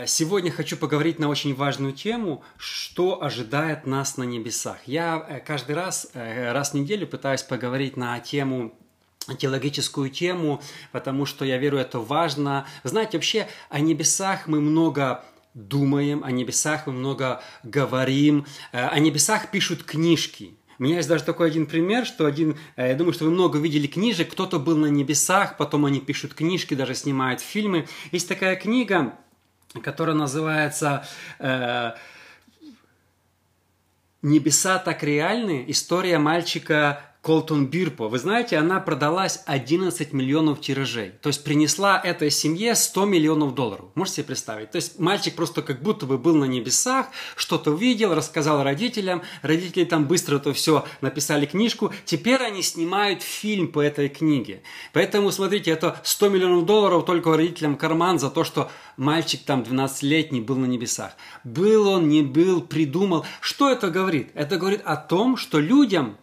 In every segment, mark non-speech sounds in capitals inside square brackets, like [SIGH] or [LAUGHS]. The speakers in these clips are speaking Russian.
Э, сегодня хочу поговорить на очень важную тему, что ожидает нас на небесах. Я э, каждый раз, э, раз в неделю пытаюсь поговорить на тему теологическую тему, потому что я верю, это важно. Знаете, вообще о небесах мы много думаем, о небесах мы много говорим, о небесах пишут книжки. У меня есть даже такой один пример, что один, я думаю, что вы много видели книжек, кто-то был на небесах, потом они пишут книжки, даже снимают фильмы. Есть такая книга, которая называется э, «Небеса так реальны. История мальчика Колтон Бирпо. Вы знаете, она продалась 11 миллионов тиражей. То есть принесла этой семье 100 миллионов долларов. Можете себе представить? То есть мальчик просто как будто бы был на небесах, что-то увидел, рассказал родителям. Родители там быстро это все написали книжку. Теперь они снимают фильм по этой книге. Поэтому, смотрите, это 100 миллионов долларов только родителям карман за то, что мальчик там 12-летний был на небесах. Был он, не был, придумал. Что это говорит? Это говорит о том, что людям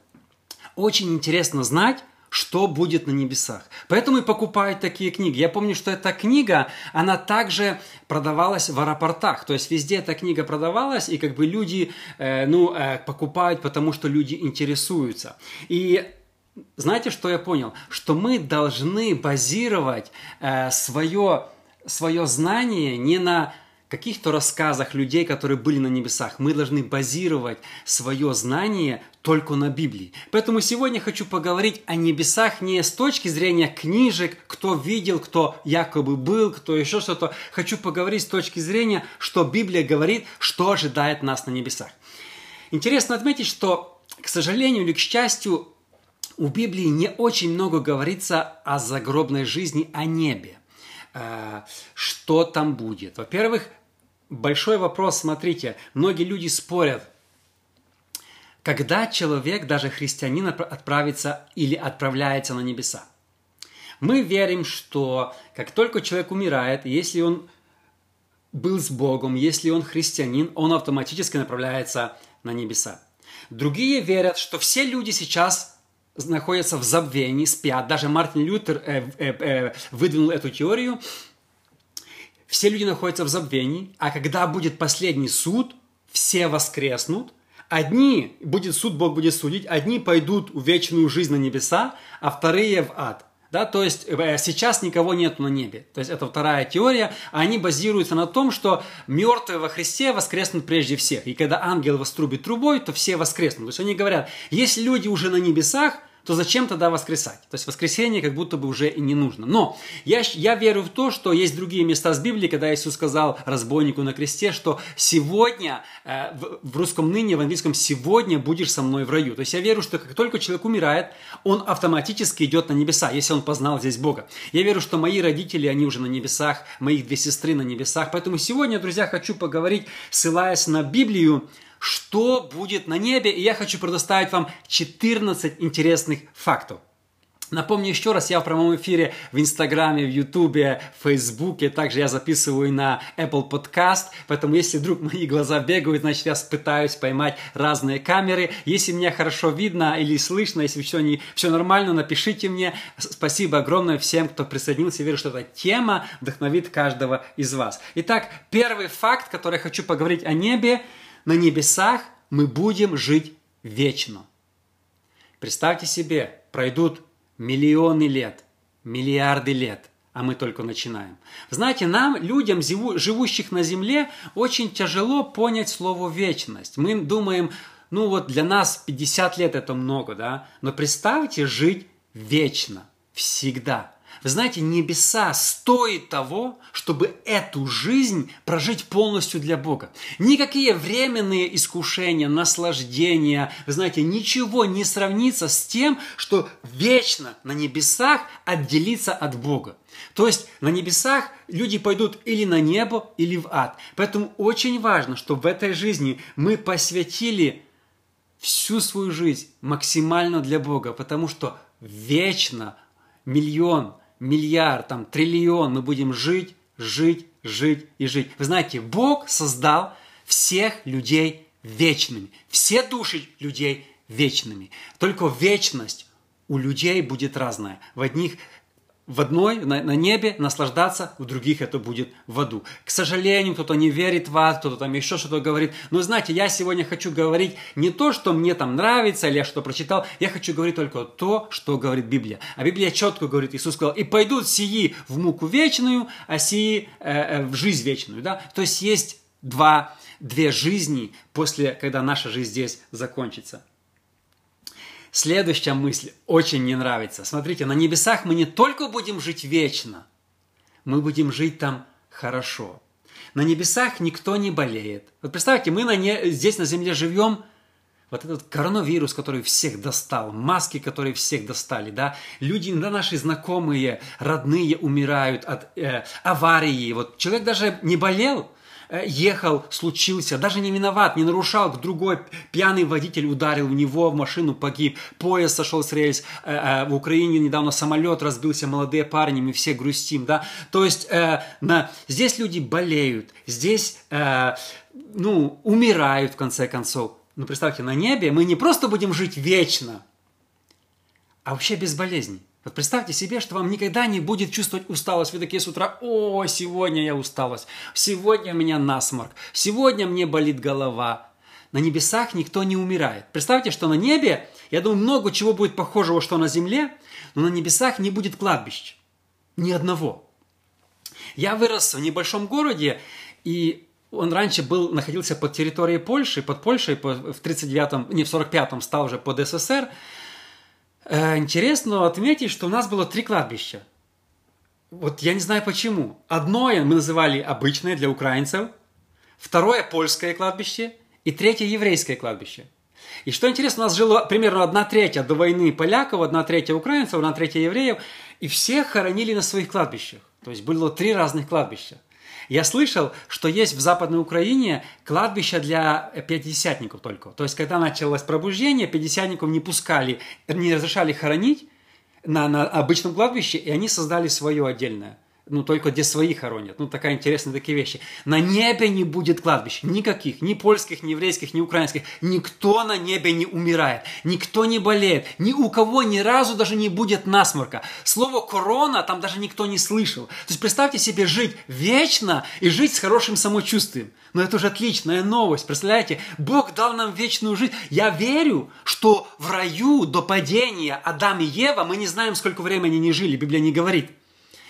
очень интересно знать, что будет на небесах. Поэтому и покупают такие книги. Я помню, что эта книга, она также продавалась в аэропортах. То есть везде эта книга продавалась, и как бы люди э, ну, э, покупают, потому что люди интересуются. И знаете, что я понял? Что мы должны базировать э, свое, свое знание не на каких-то рассказах людей, которые были на небесах. Мы должны базировать свое знание только на Библии. Поэтому сегодня хочу поговорить о небесах не с точки зрения книжек, кто видел, кто якобы был, кто еще что-то. Хочу поговорить с точки зрения, что Библия говорит, что ожидает нас на небесах. Интересно отметить, что, к сожалению или к счастью, у Библии не очень много говорится о загробной жизни, о небе. Э, что там будет? Во-первых, большой вопрос, смотрите, многие люди спорят, когда человек, даже христианин, отправится или отправляется на небеса. Мы верим, что как только человек умирает, если он был с Богом, если он христианин, он автоматически направляется на небеса. Другие верят, что все люди сейчас находятся в забвении, спят. Даже Мартин Лютер э, э, э, выдвинул эту теорию, все люди находятся в забвении, а когда будет последний суд, все воскреснут, Одни, будет суд, Бог будет судить, одни пойдут в вечную жизнь на небеса, а вторые в ад. Да, то есть э, сейчас никого нет на небе. То есть это вторая теория. Они базируются на том, что мертвые во Христе воскреснут прежде всех. И когда ангел вострубит трубой, то все воскреснут. То есть они говорят, если люди уже на небесах, то зачем тогда воскресать? То есть воскресение как будто бы уже и не нужно. Но я, я верю в то, что есть другие места с Библии, когда Иисус сказал разбойнику на кресте, что сегодня, э, в, в русском ныне, в английском сегодня будешь со мной в раю. То есть я верю, что как только человек умирает, он автоматически идет на небеса, если он познал здесь Бога. Я верю, что мои родители, они уже на небесах, мои две сестры на небесах. Поэтому сегодня, друзья, хочу поговорить, ссылаясь на Библию, что будет на небе, и я хочу предоставить вам 14 интересных фактов. Напомню еще раз, я в прямом эфире в Инстаграме, в Ютубе, в Фейсбуке, также я записываю на Apple Podcast, поэтому если вдруг мои глаза бегают, значит я пытаюсь поймать разные камеры. Если меня хорошо видно или слышно, если все, не, все нормально, напишите мне. Спасибо огромное всем, кто присоединился. Верю, что эта тема вдохновит каждого из вас. Итак, первый факт, который я хочу поговорить о небе – на небесах мы будем жить вечно. Представьте себе, пройдут миллионы лет, миллиарды лет, а мы только начинаем. Знаете, нам, людям, живущих на земле, очень тяжело понять слово «вечность». Мы думаем, ну вот для нас 50 лет это много, да? Но представьте жить вечно, всегда – вы знаете, небеса стоит того, чтобы эту жизнь прожить полностью для Бога. Никакие временные искушения, наслаждения, вы знаете, ничего не сравнится с тем, что вечно на небесах отделиться от Бога. То есть на небесах люди пойдут или на небо, или в ад. Поэтому очень важно, чтобы в этой жизни мы посвятили всю свою жизнь максимально для Бога, потому что вечно миллион, миллиард, там, триллион, мы будем жить, жить, жить и жить. Вы знаете, Бог создал всех людей вечными, все души людей вечными. Только вечность у людей будет разная. В одних в одной, на, на небе, наслаждаться, в других это будет в аду. К сожалению, кто-то не верит в ад, кто-то там еще что-то говорит. Но знаете, я сегодня хочу говорить не то, что мне там нравится, или я что прочитал, я хочу говорить только то, что говорит Библия. А Библия четко говорит, Иисус сказал, и пойдут сии в муку вечную, а сии э, э, в жизнь вечную. Да? То есть есть два, две жизни после, когда наша жизнь здесь закончится. Следующая мысль очень не нравится. Смотрите, на небесах мы не только будем жить вечно, мы будем жить там хорошо. На небесах никто не болеет. Вот представьте, мы на не... здесь на земле живем, вот этот коронавирус, который всех достал, маски, которые всех достали, да, люди, да, наши знакомые, родные умирают от э, аварии. Вот человек даже не болел, ехал, случился, даже не виноват, не нарушал, другой пьяный водитель ударил в него, в машину погиб, поезд сошел с рельс, э, э, в Украине недавно самолет разбился, молодые парни, мы все грустим, да, то есть на, здесь люди болеют, здесь, ну, умирают в конце концов, ну, представьте, на небе мы не просто будем жить вечно, а вообще без болезней. Вот представьте себе, что вам никогда не будет чувствовать усталость. Вы такие с утра, о, сегодня я усталость, сегодня у меня насморк, сегодня мне болит голова. На небесах никто не умирает. Представьте, что на небе, я думаю, много чего будет похожего, что на земле, но на небесах не будет кладбищ. Ни одного. Я вырос в небольшом городе, и он раньше был, находился под территорией Польши, под Польшей в 39-м, не в 45-м стал уже под СССР. Э, интересно отметить, что у нас было три кладбища. Вот я не знаю почему. Одно мы называли обычное для украинцев, второе польское кладбище и третье еврейское кладбище. И что интересно, у нас жило примерно одна третья до войны поляков, одна третья украинцев, одна третья евреев, и всех хоронили на своих кладбищах. То есть было три разных кладбища. Я слышал, что есть в Западной Украине кладбище для пятидесятников только. То есть, когда началось пробуждение, пятидесятников не пускали, не разрешали хоронить на, на обычном кладбище, и они создали свое отдельное ну, только где свои хоронят. Ну, такая интересная такие вещи. На небе не будет кладбищ. Никаких. Ни польских, ни еврейских, ни украинских. Никто на небе не умирает. Никто не болеет. Ни у кого ни разу даже не будет насморка. Слово корона там даже никто не слышал. То есть представьте себе жить вечно и жить с хорошим самочувствием. Но это уже отличная новость. Представляете? Бог дал нам вечную жизнь. Я верю, что в раю до падения Адам и Ева мы не знаем, сколько времени они жили. Библия не говорит.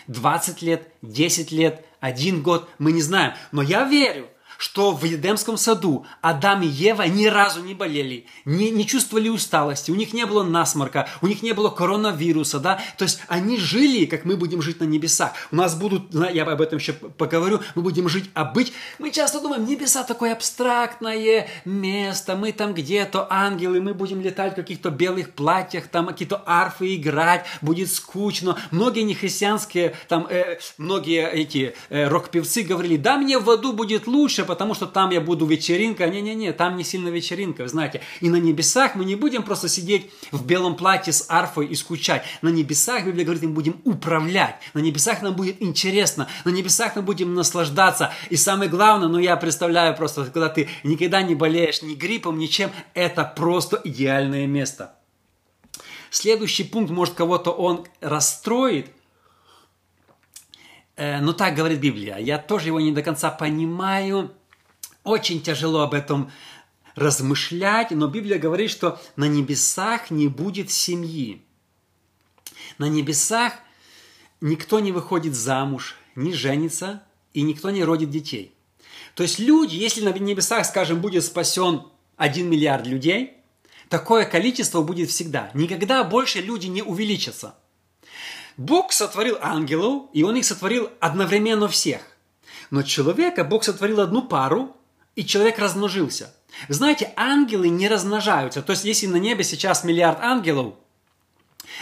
20 лет, 10 лет, один год, мы не знаем. Но я верю, что в Едемском саду Адам и Ева ни разу не болели, не, не чувствовали усталости, у них не было насморка, у них не было коронавируса, да, то есть они жили, как мы будем жить на небесах. У нас будут, я об этом еще поговорю, мы будем жить обыть. Мы часто думаем, небеса такое абстрактное место, мы там где-то ангелы, мы будем летать в каких-то белых платьях, там какие-то арфы играть, будет скучно. Многие нехристианские, там, э, многие эти э, рок-певцы говорили, да, мне в аду будет лучше, потому что там я буду вечеринка. Не-не-не, там не сильно вечеринка, знаете. И на небесах мы не будем просто сидеть в белом платье с арфой и скучать. На небесах, Библия говорит, мы будем управлять. На небесах нам будет интересно. На небесах мы будем наслаждаться. И самое главное, ну я представляю просто, когда ты никогда не болеешь ни гриппом, ничем, это просто идеальное место. Следующий пункт, может, кого-то он расстроит, э, но так говорит Библия. Я тоже его не до конца понимаю, очень тяжело об этом размышлять, но Библия говорит, что на небесах не будет семьи. На небесах никто не выходит замуж, не женится, и никто не родит детей. То есть люди, если на небесах, скажем, будет спасен 1 миллиард людей, такое количество будет всегда. Никогда больше люди не увеличатся. Бог сотворил ангелов, и Он их сотворил одновременно всех. Но человека Бог сотворил одну пару, и человек размножился. Знаете, ангелы не размножаются. То есть, если на небе сейчас миллиард ангелов,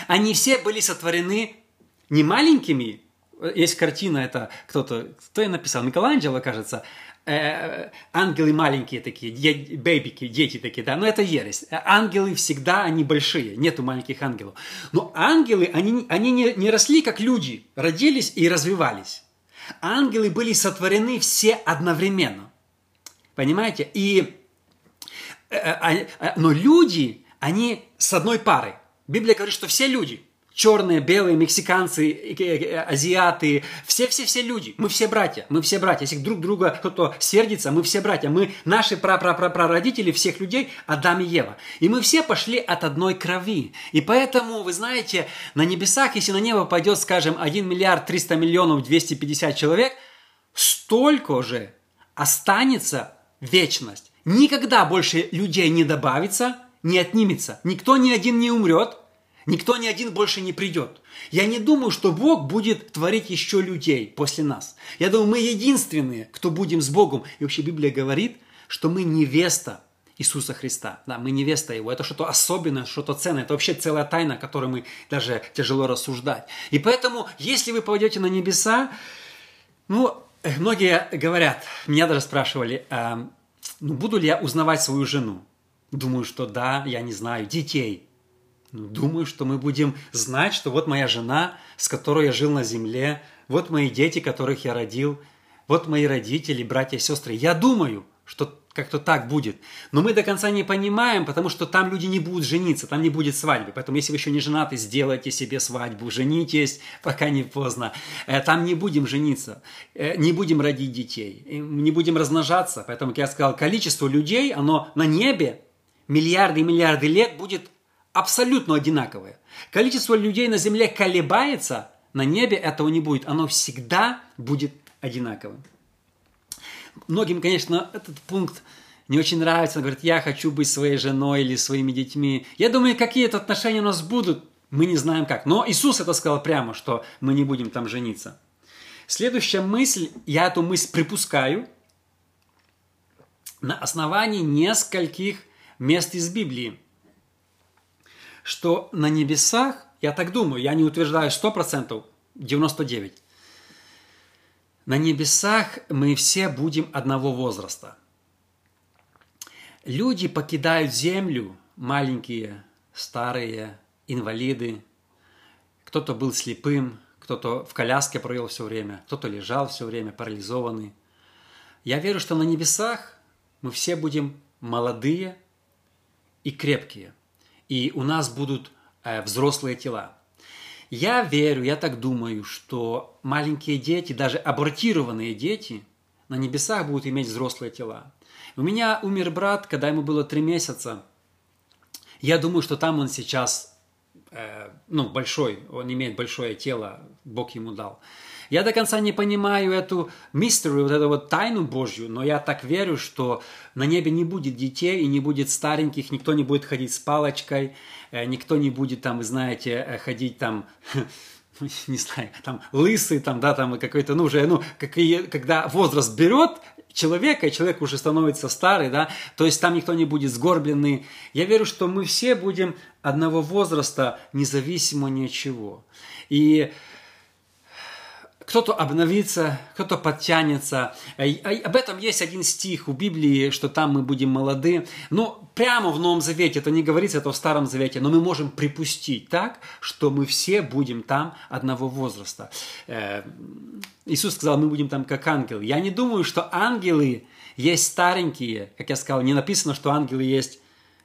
они все были сотворены не маленькими. Есть картина, это кто-то, кто я написал, Микеланджело, кажется, э, ангелы маленькие такие, бэбики, дети такие, да, но это ересь. Ангелы всегда, они большие, нету маленьких ангелов. Но ангелы, они, они не, не росли как люди, родились и развивались. Ангелы были сотворены все одновременно. Понимаете? И, э, э, а, э, но люди, они с одной парой. Библия говорит, что все люди, черные, белые, мексиканцы, азиаты, все-все-все люди. Мы все братья, мы все братья. Если друг друга кто-то сердится, мы все братья. Мы, наши прапрапрапрародители всех людей, Адам и Ева. И мы все пошли от одной крови. И поэтому, вы знаете, на небесах, если на небо пойдет, скажем, 1 миллиард 300 миллионов 250 человек, столько же останется вечность. Никогда больше людей не добавится, не отнимется. Никто ни один не умрет – Никто ни один больше не придет. Я не думаю, что Бог будет творить еще людей после нас. Я думаю, мы единственные, кто будем с Богом. И вообще Библия говорит, что мы невеста Иисуса Христа. Да, мы невеста Его. Это что-то особенное, что-то ценное. Это вообще целая тайна, которую мы даже тяжело рассуждать. И поэтому, если вы пойдете на небеса, ну, многие говорят, меня даже спрашивали, а, ну, буду ли я узнавать свою жену? Думаю, что да, я не знаю. Детей, ну, думаю, что мы будем знать, что вот моя жена, с которой я жил на земле, вот мои дети, которых я родил, вот мои родители, братья и сестры. Я думаю, что как-то так будет. Но мы до конца не понимаем, потому что там люди не будут жениться, там не будет свадьбы. Поэтому, если вы еще не женаты, сделайте себе свадьбу, женитесь, [LAUGHS] пока не поздно. Э, там не будем жениться, э, не будем родить детей, не будем размножаться. Поэтому, как я сказал, количество людей, оно на небе миллиарды и миллиарды лет будет абсолютно одинаковые. Количество людей на Земле колебается, на небе этого не будет. Оно всегда будет одинаковым. Многим, конечно, этот пункт не очень нравится. Говорят, я хочу быть своей женой или своими детьми. Я думаю, какие-то отношения у нас будут. Мы не знаем как. Но Иисус это сказал прямо, что мы не будем там жениться. Следующая мысль, я эту мысль припускаю на основании нескольких мест из Библии что на небесах, я так думаю, я не утверждаю 100%, 99%, на небесах мы все будем одного возраста. Люди покидают землю, маленькие, старые, инвалиды. Кто-то был слепым, кто-то в коляске провел все время, кто-то лежал все время, парализованный. Я верю, что на небесах мы все будем молодые и крепкие – и у нас будут э, взрослые тела. Я верю, я так думаю, что маленькие дети, даже абортированные дети, на небесах будут иметь взрослые тела. У меня умер брат, когда ему было три месяца. Я думаю, что там он сейчас, э, ну, большой, он имеет большое тело, Бог ему дал. Я до конца не понимаю эту мистерию, вот эту вот тайну Божью, но я так верю, что на небе не будет детей и не будет стареньких, никто не будет ходить с палочкой, э, никто не будет там, знаете, э, ходить там [LAUGHS] не знаю, там лысый, там, да, там какой-то, ну, уже, ну, какие, когда возраст берет человека, и человек уже становится старый, да, то есть там никто не будет сгорбленный. Я верю, что мы все будем одного возраста, независимо ни от чего. И кто-то обновится, кто-то подтянется. Об этом есть один стих у Библии, что там мы будем молоды. Но прямо в Новом Завете это не говорится, это в Старом Завете, но мы можем припустить так, что мы все будем там одного возраста. Э, Иисус сказал, мы будем там как ангелы. Я не думаю, что ангелы есть старенькие. Как я сказал, не написано, что ангелы есть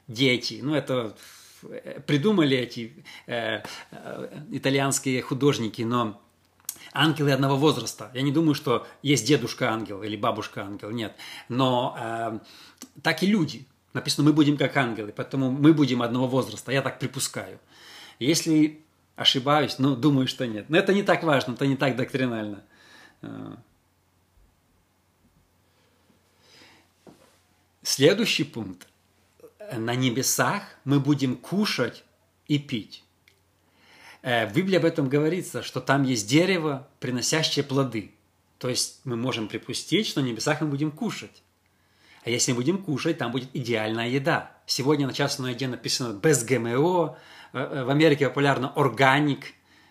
дети. Ну, это э, придумали эти э, э, итальянские художники, но ангелы одного возраста. Я не думаю, что есть дедушка ангел или бабушка ангел, нет. Но э, так и люди. Написано, мы будем как ангелы, поэтому мы будем одного возраста. Я так припускаю. Если ошибаюсь, ну, думаю, что нет. Но это не так важно, это не так доктринально. Э. Следующий пункт. На небесах мы будем кушать и пить. Э, в Библии об этом говорится, что там есть дерево, приносящее плоды. То есть мы можем припустить, что на небесах мы будем кушать. А если будем кушать, там будет идеальная еда. Сегодня на частной еде написано без ГМО, в Америке популярно органик.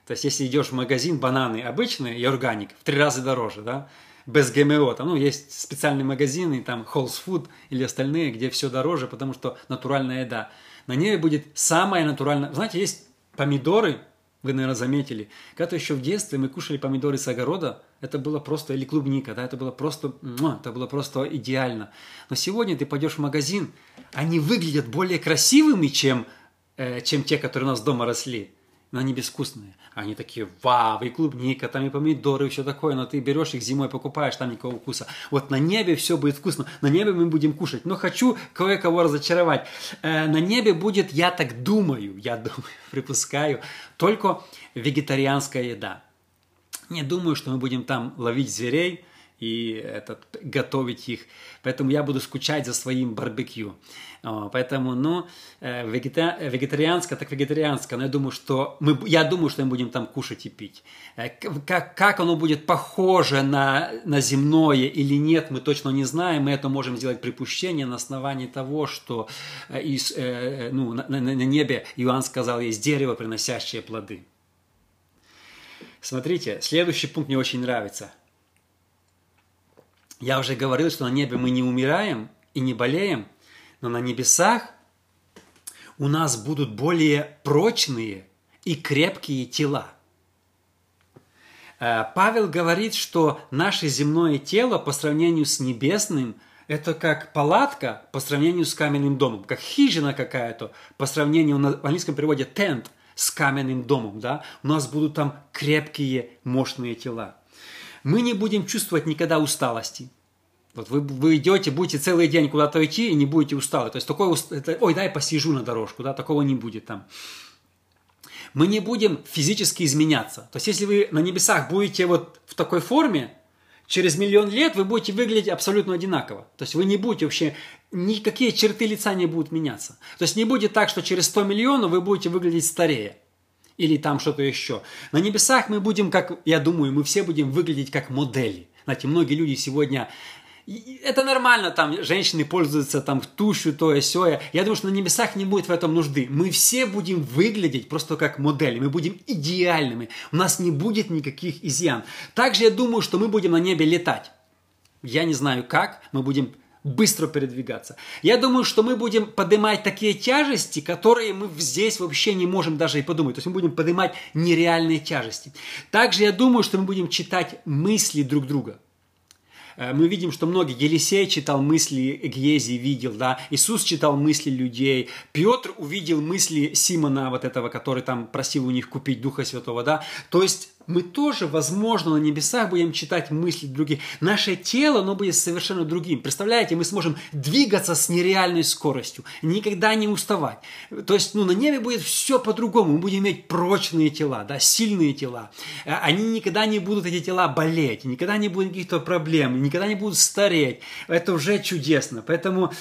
То есть если идешь в магазин, бананы обычные и органик в три раза дороже, да, без ГМО. Там ну, есть специальные магазины, там Whole Food или остальные, где все дороже, потому что натуральная еда. На ней будет самая натуральная. Знаете, есть помидоры, вы, наверное, заметили. Когда-то еще в детстве мы кушали помидоры с огорода, это было просто, или клубника, да, это было просто, это было просто идеально. Но сегодня ты пойдешь в магазин, они выглядят более красивыми, чем, э, чем те, которые у нас дома росли. Но они безвкусные. Они такие, вау, и клубника, там и помидоры, и все такое, но ты берешь их зимой, покупаешь, там никакого вкуса. Вот на небе все будет вкусно, на небе мы будем кушать. Но хочу кое-кого разочаровать. Э, на небе будет, я так думаю, я думаю, [LAUGHS] припускаю, только вегетарианская еда. Не думаю, что мы будем там ловить зверей, и этот, готовить их. Поэтому я буду скучать за своим барбекю. Поэтому, ну, э, вегета, вегетарианское, так вегетарианское. Но я думаю, что мы, я думаю, что мы будем там кушать и пить. Э, как, как оно будет похоже на, на земное или нет, мы точно не знаем. Мы это можем сделать припущение на основании того, что э, из, ну, на, на, на небе Иоанн сказал, есть дерево, приносящее плоды. Смотрите, следующий пункт мне очень нравится – я уже говорил, что на небе мы не умираем и не болеем, но на небесах у нас будут более прочные и крепкие тела. Э, Павел говорит, что наше земное тело по сравнению с небесным – это как палатка по сравнению с каменным домом, как хижина какая-то по сравнению, в английском переводе tent, с каменным домом. Да? У нас будут там крепкие, мощные тела мы не будем чувствовать никогда усталости. Вот вы, вы идете, будете целый день куда-то идти и не будете усталы. То есть такое, это, ой, дай посижу на дорожку, да, такого не будет там. Мы не будем физически изменяться. То есть если вы на небесах будете вот в такой форме, через миллион лет вы будете выглядеть абсолютно одинаково. То есть вы не будете вообще, никакие черты лица не будут меняться. То есть не будет так, что через 100 миллионов вы будете выглядеть старее или там что-то еще. На небесах мы будем, как, я думаю, мы все будем выглядеть как модели. Знаете, многие люди сегодня это нормально, там женщины пользуются там тушью, то и сёе. Я думаю, что на небесах не будет в этом нужды. Мы все будем выглядеть просто как модели, мы будем идеальными, у нас не будет никаких изъян. Также я думаю, что мы будем на небе летать. Я не знаю как, мы будем быстро передвигаться. Я думаю, что мы будем поднимать такие тяжести, которые мы здесь вообще не можем даже и подумать. То есть мы будем поднимать нереальные тяжести. Также я думаю, что мы будем читать мысли друг друга. Э, мы видим, что многие, Елисей читал мысли Гези, видел, да, Иисус читал мысли людей, Петр увидел мысли Симона, вот этого, который там просил у них купить Духа Святого, да, то есть мы тоже, возможно, на небесах будем читать мысли других. Наше тело, оно будет совершенно другим. Представляете, мы сможем двигаться с нереальной скоростью, никогда не уставать. То есть, ну, на небе будет все по-другому. Мы будем иметь прочные тела, да, сильные тела. Э, они никогда не будут, эти тела, болеть, никогда не будет каких-то проблем, никогда не будут стареть. Это уже чудесно. Поэтому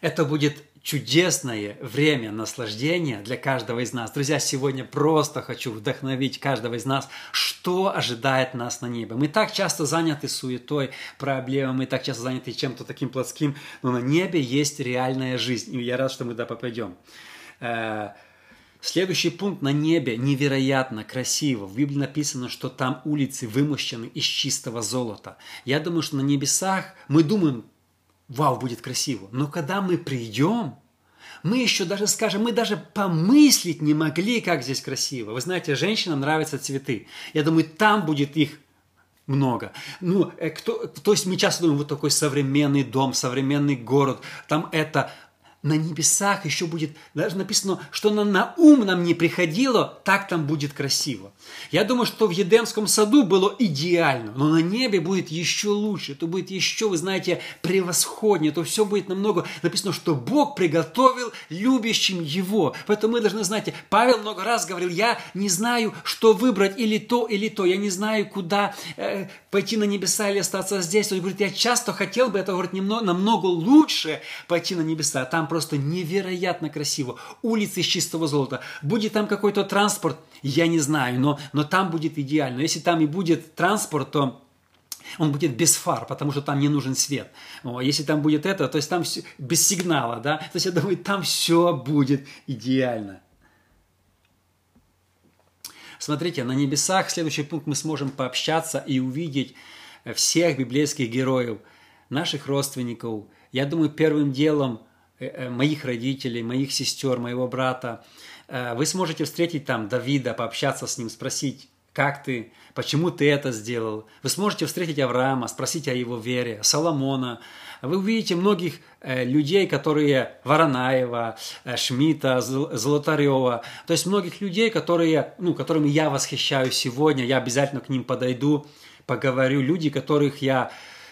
это будет чудесное время наслаждения для каждого из нас. Друзья, сегодня просто хочу вдохновить каждого из нас, что ожидает нас на небе. Мы так часто заняты суетой, проблемами, мы так часто заняты чем-то таким плотским, но на небе есть реальная жизнь, и я рад, что мы туда попадем. Э, следующий пункт на небе невероятно красиво. В Библии написано, что там улицы вымощены из чистого золота. Я думаю, что на небесах мы думаем, вау, будет красиво. Но когда мы придем, мы еще даже скажем, мы даже помыслить не могли, как здесь красиво. Вы знаете, женщинам нравятся цветы. Я думаю, там будет их много. Ну, э, кто, то есть мы часто думаем, вот такой современный дом, современный город, там это на небесах еще будет, даже написано, что на, на ум нам не приходило, так там будет красиво. Я думаю, что в Едемском саду было идеально, но на небе будет еще лучше, это будет еще, вы знаете, превосходнее, то все будет намного, написано, что Бог приготовил любящим Его. Поэтому мы должны знать, Павел много раз говорил, я не знаю, что выбрать, или то, или то, я не знаю, куда э, пойти на небеса или остаться здесь. Он говорит, я часто хотел бы, это говорит, немного, намного лучше пойти на небеса, там просто невероятно красиво. Улицы из чистого золота. Будет там какой-то транспорт, я не знаю, но, но там будет идеально. Если там и будет транспорт, то он будет без фар, потому что там не нужен свет. Если там будет это, то есть там все, без сигнала, да, то есть я думаю, там все будет идеально. Смотрите, на небесах, следующий пункт, мы сможем пообщаться и увидеть всех библейских героев, наших родственников. Я думаю, первым делом Э, э, моих родителей, моих сестер, моего брата. Э, вы сможете встретить там Давида, пообщаться с ним, спросить, как ты, почему ты это сделал. Вы сможете встретить Авраама, спросить о его вере, Соломона, вы увидите многих э, людей, которые Воронаева, э, Шмидта, Золотарева, то есть многих людей, которые, ну, которыми я восхищаюсь сегодня, я обязательно к ним подойду, поговорю, люди, которых я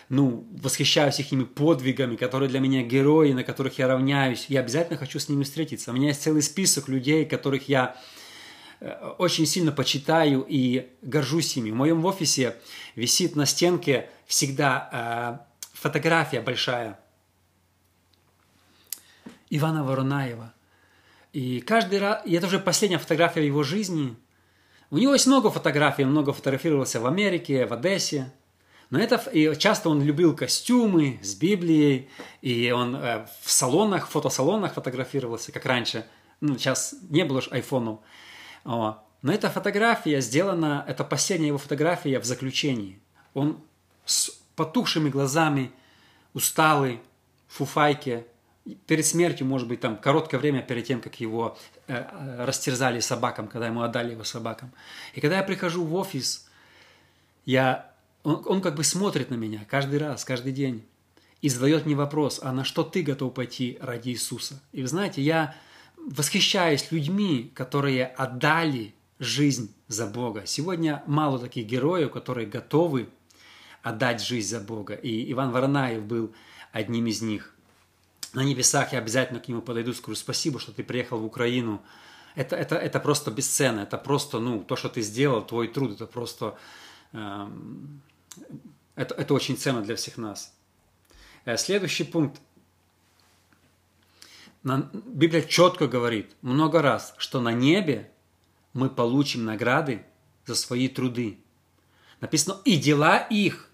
ну, восхищаюсь их подвигами, которые для меня герои, на которых я равняюсь. Я обязательно хочу с ними встретиться. У меня есть целый список людей, которых я э, очень сильно почитаю и горжусь ими. В моем офисе висит на стенке всегда э, фотография большая Ивана Воронаева. И каждый раз, и это уже последняя фотография его жизни. У него есть много фотографий, много фотографировался в Америке, в Одессе. Но это и часто он любил костюмы с Библией, и он э, в салонах, в фотосалонах фотографировался, как раньше. Ну, сейчас не было же айфонов. Но эта фотография сделана, это последняя его фотография в заключении. Он с потухшими глазами, усталый, в фуфайке, перед смертью, может быть, там короткое время перед тем, как его э, э, растерзали собакам, когда ему отдали его собакам. И когда я прихожу в офис, я он, он как бы смотрит на меня каждый раз, каждый день и задает мне вопрос, а на что ты готов пойти ради Иисуса? И вы знаете, я восхищаюсь людьми, которые отдали жизнь за Бога. Сегодня мало таких героев, которые готовы отдать жизнь за Бога. И Иван Воронаев был одним из них. На небесах я обязательно к нему подойду, скажу спасибо, что ты приехал в Украину. Это, это, это просто бесценно, это просто, ну, то, что ты сделал, твой труд, это просто эм, это, это очень ценно для всех нас. Э, следующий пункт. Библия четко говорит много раз, что на небе мы получим награды за свои труды. Написано, и дела их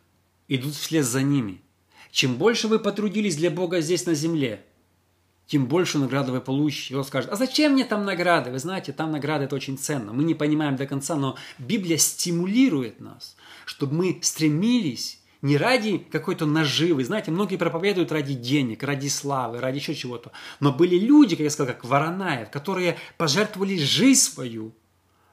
идут вслед за ними. Чем больше вы потрудились для Бога здесь на земле, тем больше награды вы получите. И он скажет, а зачем мне там награды? Вы знаете, там награды это очень ценно. Мы не понимаем до конца, но Библия стимулирует нас, чтобы мы стремились не ради какой-то наживы. Знаете, многие проповедуют ради денег, ради славы, ради еще чего-то. Но были люди, как я сказал, как Воронаев, которые пожертвовали жизнь свою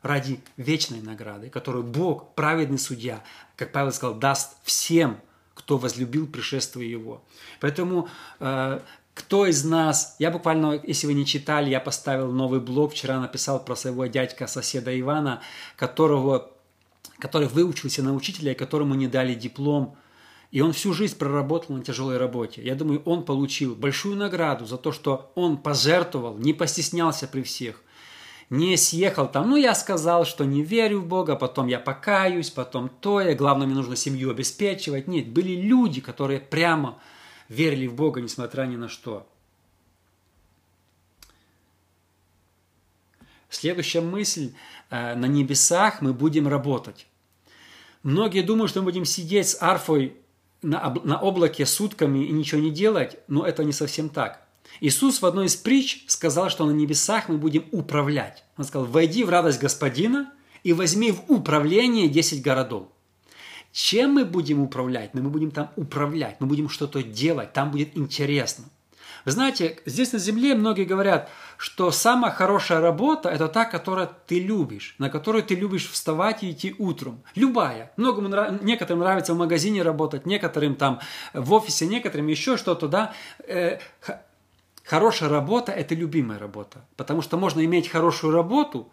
ради вечной награды, которую Бог, праведный судья, как Павел сказал, даст всем, кто возлюбил пришествие Его. Поэтому э, кто из нас, я буквально, если вы не читали, я поставил новый блог, вчера написал про своего дядька, соседа Ивана, которого, который выучился на учителя, которому не дали диплом, и он всю жизнь проработал на тяжелой работе. Я думаю, он получил большую награду за то, что он пожертвовал, не постеснялся при всех, не съехал там, ну я сказал, что не верю в Бога, потом я покаюсь, потом то, я, главное, мне нужно семью обеспечивать. Нет, были люди, которые прямо верили в Бога, несмотря ни на что. Следующая мысль. Э, на небесах мы будем работать. Многие думают, что мы будем сидеть с арфой на, облаке сутками и ничего не делать, но это не совсем так. Иисус в одной из притч сказал, что на небесах мы будем управлять. Он сказал, войди в радость Господина и возьми в управление 10 городов. Чем мы будем управлять? Ну, мы будем там управлять, мы будем что-то делать, там будет интересно. Вы знаете, здесь на земле многие говорят, что самая хорошая работа – это та, которую ты любишь, на которую ты любишь вставать и идти утром. Любая. Многому нрав... Некоторым нравится в магазине работать, некоторым там в офисе, некоторым еще что-то, да. Э, хорошая работа – это любимая работа, потому что можно иметь хорошую работу,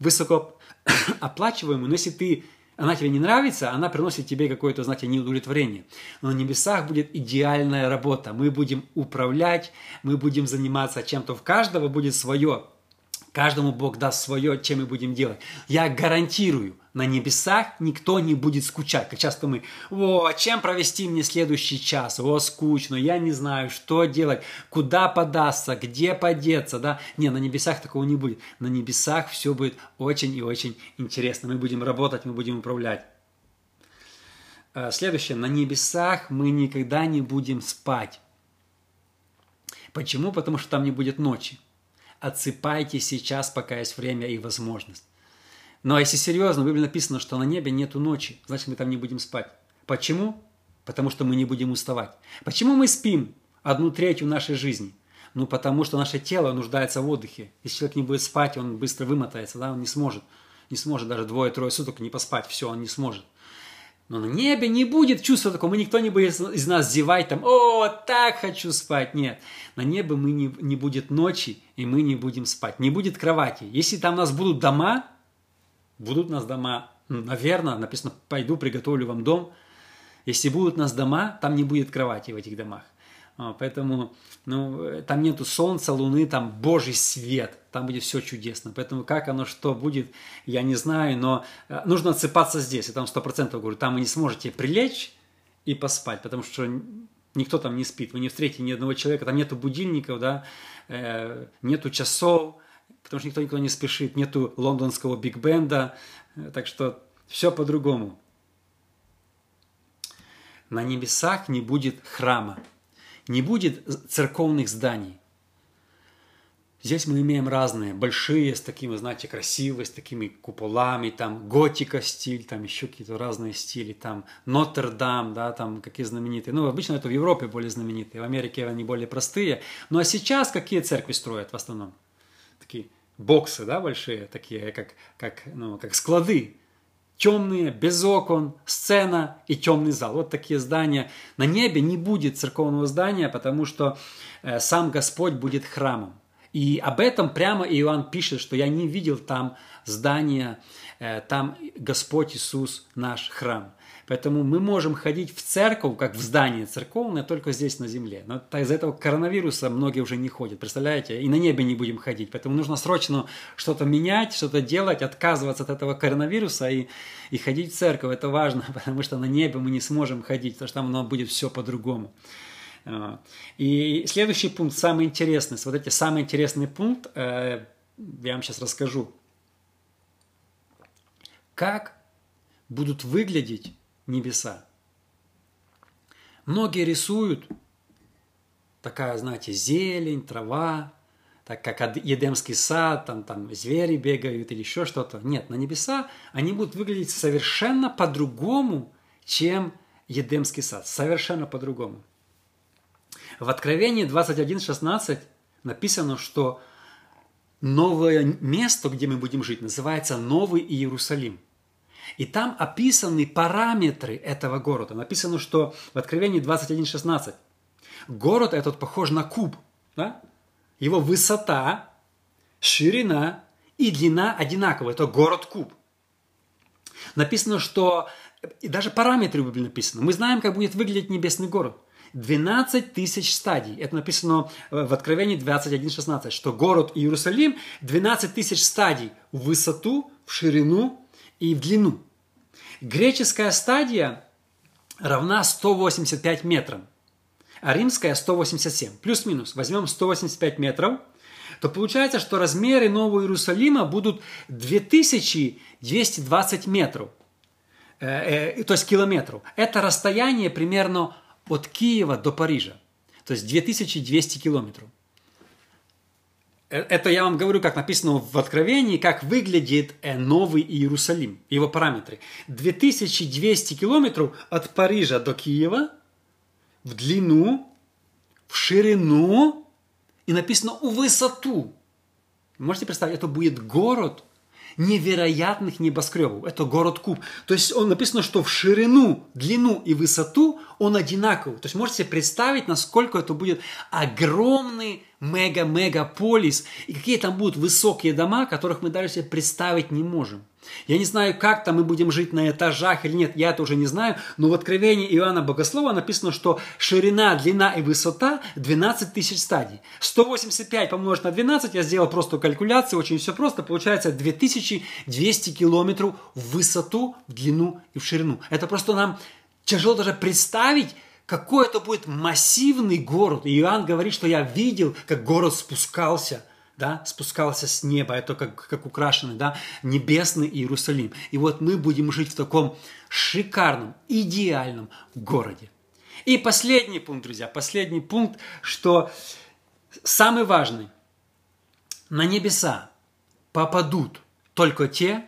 высокооплачиваемую, но если ты она тебе не нравится, она приносит тебе какое-то, знаете, неудовлетворение. Но на небесах будет идеальная работа. Мы будем управлять, мы будем заниматься чем-то. В каждого будет свое. Каждому Бог даст свое, чем мы будем делать. Я гарантирую, на небесах никто не будет скучать. Как часто мы, о, чем провести мне следующий час? О, скучно, я не знаю, что делать, куда податься, где подеться, да? Не, на небесах такого не будет. На небесах все будет очень и очень интересно. Мы будем работать, мы будем управлять. Э, следующее. На небесах мы никогда не будем спать. Почему? Потому что там не будет ночи. Отсыпайте сейчас, пока есть время и возможность. Но если серьезно, в Библии написано, что на небе нету ночи, значит, мы там не будем спать. Почему? Потому что мы не будем уставать. Почему мы спим одну третью нашей жизни? Ну, потому что наше тело нуждается в отдыхе. Если человек не будет спать, он быстро вымотается, да, он не сможет. Не сможет даже двое-трое суток не поспать, все, он не сможет. Но на небе не будет чувства такого, мы никто не будет из нас зевать там, о, так хочу спать. Нет, на небе мы не, не будет ночи, и мы не будем спать. Не будет кровати. Если там у нас будут дома, будут у нас дома, наверное, написано, пойду приготовлю вам дом. Если будут у нас дома, там не будет кровати в этих домах. А, поэтому ну, там нету солнца, луны, там Божий свет, там будет все чудесно. Поэтому как оно, что будет, я не знаю, но э, нужно отсыпаться здесь, я там сто процентов говорю, там вы не сможете прилечь и поспать, потому что никто там не спит, вы не встретите ни одного человека, там нету будильников, да, э, нету часов, потому что никто никуда не спешит, нету лондонского биг-бенда, э, так что все по-другому. На небесах не будет храма не будет церковных зданий. Здесь мы имеем разные, большие, с такими, знаете, красивые, с такими куполами, там готика стиль, там еще какие-то разные стили, там Нотр-Дам, да, там какие знаменитые. Ну, обычно это в Европе более знаменитые, в Америке они более простые. Ну, а сейчас какие церкви строят в основном? Такие боксы, да, большие, такие, как, как, ну, как склады темные, без окон, сцена и темный зал. Вот такие здания. На небе не будет церковного здания, потому что э, сам Господь будет храмом. И об этом прямо Иоанн пишет, что я не видел там здания, э, там Господь Иисус наш храм. Поэтому мы можем ходить в церковь, как в здание церковное, только здесь на земле. Но из-за этого коронавируса многие уже не ходят, представляете? И на небе не будем ходить. Поэтому нужно срочно что-то менять, что-то делать, отказываться от этого коронавируса и, и ходить в церковь. Это важно, [LAUGHS] потому что на небе мы не сможем ходить, потому что там оно будет все по-другому. А, и следующий пункт, самый интересный. Вот эти самый интересный пункт, э, я вам сейчас расскажу. Как будут выглядеть небеса. Многие рисуют такая, знаете, зелень, трава, так как Едемский сад, там, там звери бегают или еще что-то. Нет, на небеса они будут выглядеть совершенно по-другому, чем Едемский сад. Совершенно по-другому. В Откровении 21.16 написано, что новое место, где мы будем жить, называется Новый Иерусалим. И там описаны параметры этого города. Написано, что в Откровении 21.16 город этот похож на куб. Да? Его высота, ширина и длина одинаковые. Это город-куб. Написано, что и даже параметры были написаны. Мы знаем, как будет выглядеть небесный город. 12 тысяч стадий. Это написано в Откровении 21.16, что город Иерусалим 12 тысяч стадий в высоту, в ширину и в длину. Греческая стадия равна 185 метрам, а римская 187. Плюс-минус. Возьмем 185 метров, то получается, что размеры Нового Иерусалима будут 2220 метров, э, э, то есть километров. Это расстояние примерно от Киева до Парижа, то есть 2200 километров. Э, это я вам говорю, как написано в Откровении, как выглядит э, Новый Иерусалим, его параметры. 2200 километров от Парижа до Киева в длину, в ширину и написано в высоту. Можете представить, это будет город невероятных небоскребов. Это город Куб. То есть он написано, что в ширину, длину и высоту он одинаковый. То есть можете себе представить, насколько это будет огромный мега-мегаполис, и какие там будут высокие дома, которых мы даже себе представить не можем. Я не знаю, как там мы будем жить на этажах или нет, я это уже не знаю, но в Откровении Иоанна Богослова написано, что ширина, длина и высота 12 тысяч стадий. 185 помножить на 12, я сделал просто калькуляцию, очень все просто, получается 2200 километров в высоту, в длину и в ширину. Это просто нам тяжело даже представить, какой это будет массивный город. И Иоанн говорит, что я видел, как город спускался, да, спускался с неба, это как, как украшенный, да, небесный Иерусалим. И вот мы будем жить в таком шикарном, идеальном городе. И последний пункт, друзья, последний пункт, что самый важный. На небеса попадут только те,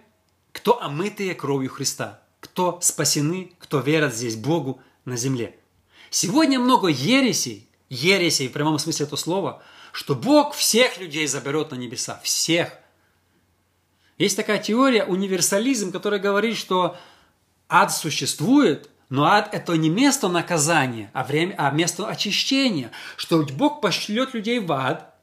кто омытые кровью Христа, кто спасены, кто верят здесь Богу на земле. Сегодня много ересей, ересей в прямом смысле этого слова, что Бог всех людей заберет на небеса, всех. Есть такая теория, универсализм, которая говорит, что ад существует, но ад – это не место наказания, а, время, а место очищения. Что Бог пошлет людей в ад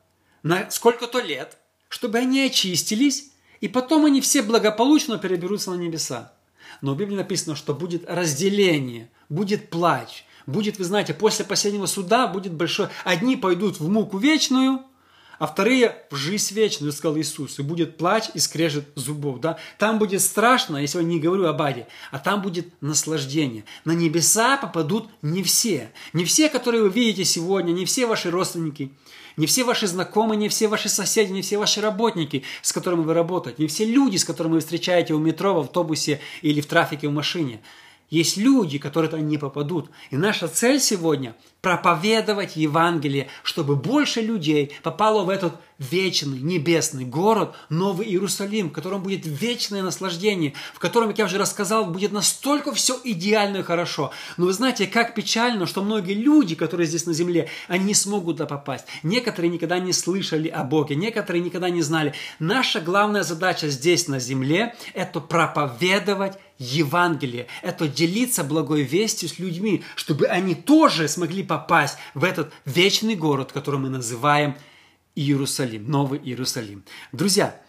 на сколько-то лет, чтобы они очистились, и потом они все благополучно переберутся на небеса. Но в Библии написано, что будет разделение, будет плач, будет, вы знаете, после последнего суда будет большой... Одни пойдут в муку вечную – а вторые в жизнь вечную, сказал Иисус, и будет плач и скрежет зубов. Да? Там будет страшно, я не говорю об аде, а там будет наслаждение. На небеса попадут не все. Не все, которые вы видите сегодня, не все ваши родственники, не все ваши знакомые, не все ваши соседи, не все ваши работники, с которыми вы работаете, не все люди, с которыми вы встречаете у метро, в автобусе или в трафике в машине. Есть люди, которые туда не попадут. И наша цель сегодня – проповедовать Евангелие, чтобы больше людей попало в этот вечный небесный город, Новый Иерусалим, в котором будет вечное наслаждение, в котором, как я уже рассказал, будет настолько все идеально и хорошо. Но вы знаете, как печально, что многие люди, которые здесь на земле, они не смогут туда попасть. Некоторые никогда не слышали о Боге, некоторые никогда не знали. Наша главная задача здесь на земле – это проповедовать Евангелие, это делиться благой вестью с людьми, чтобы они тоже смогли попасть в этот вечный город, который мы называем Иерусалим, Новый Иерусалим. Друзья,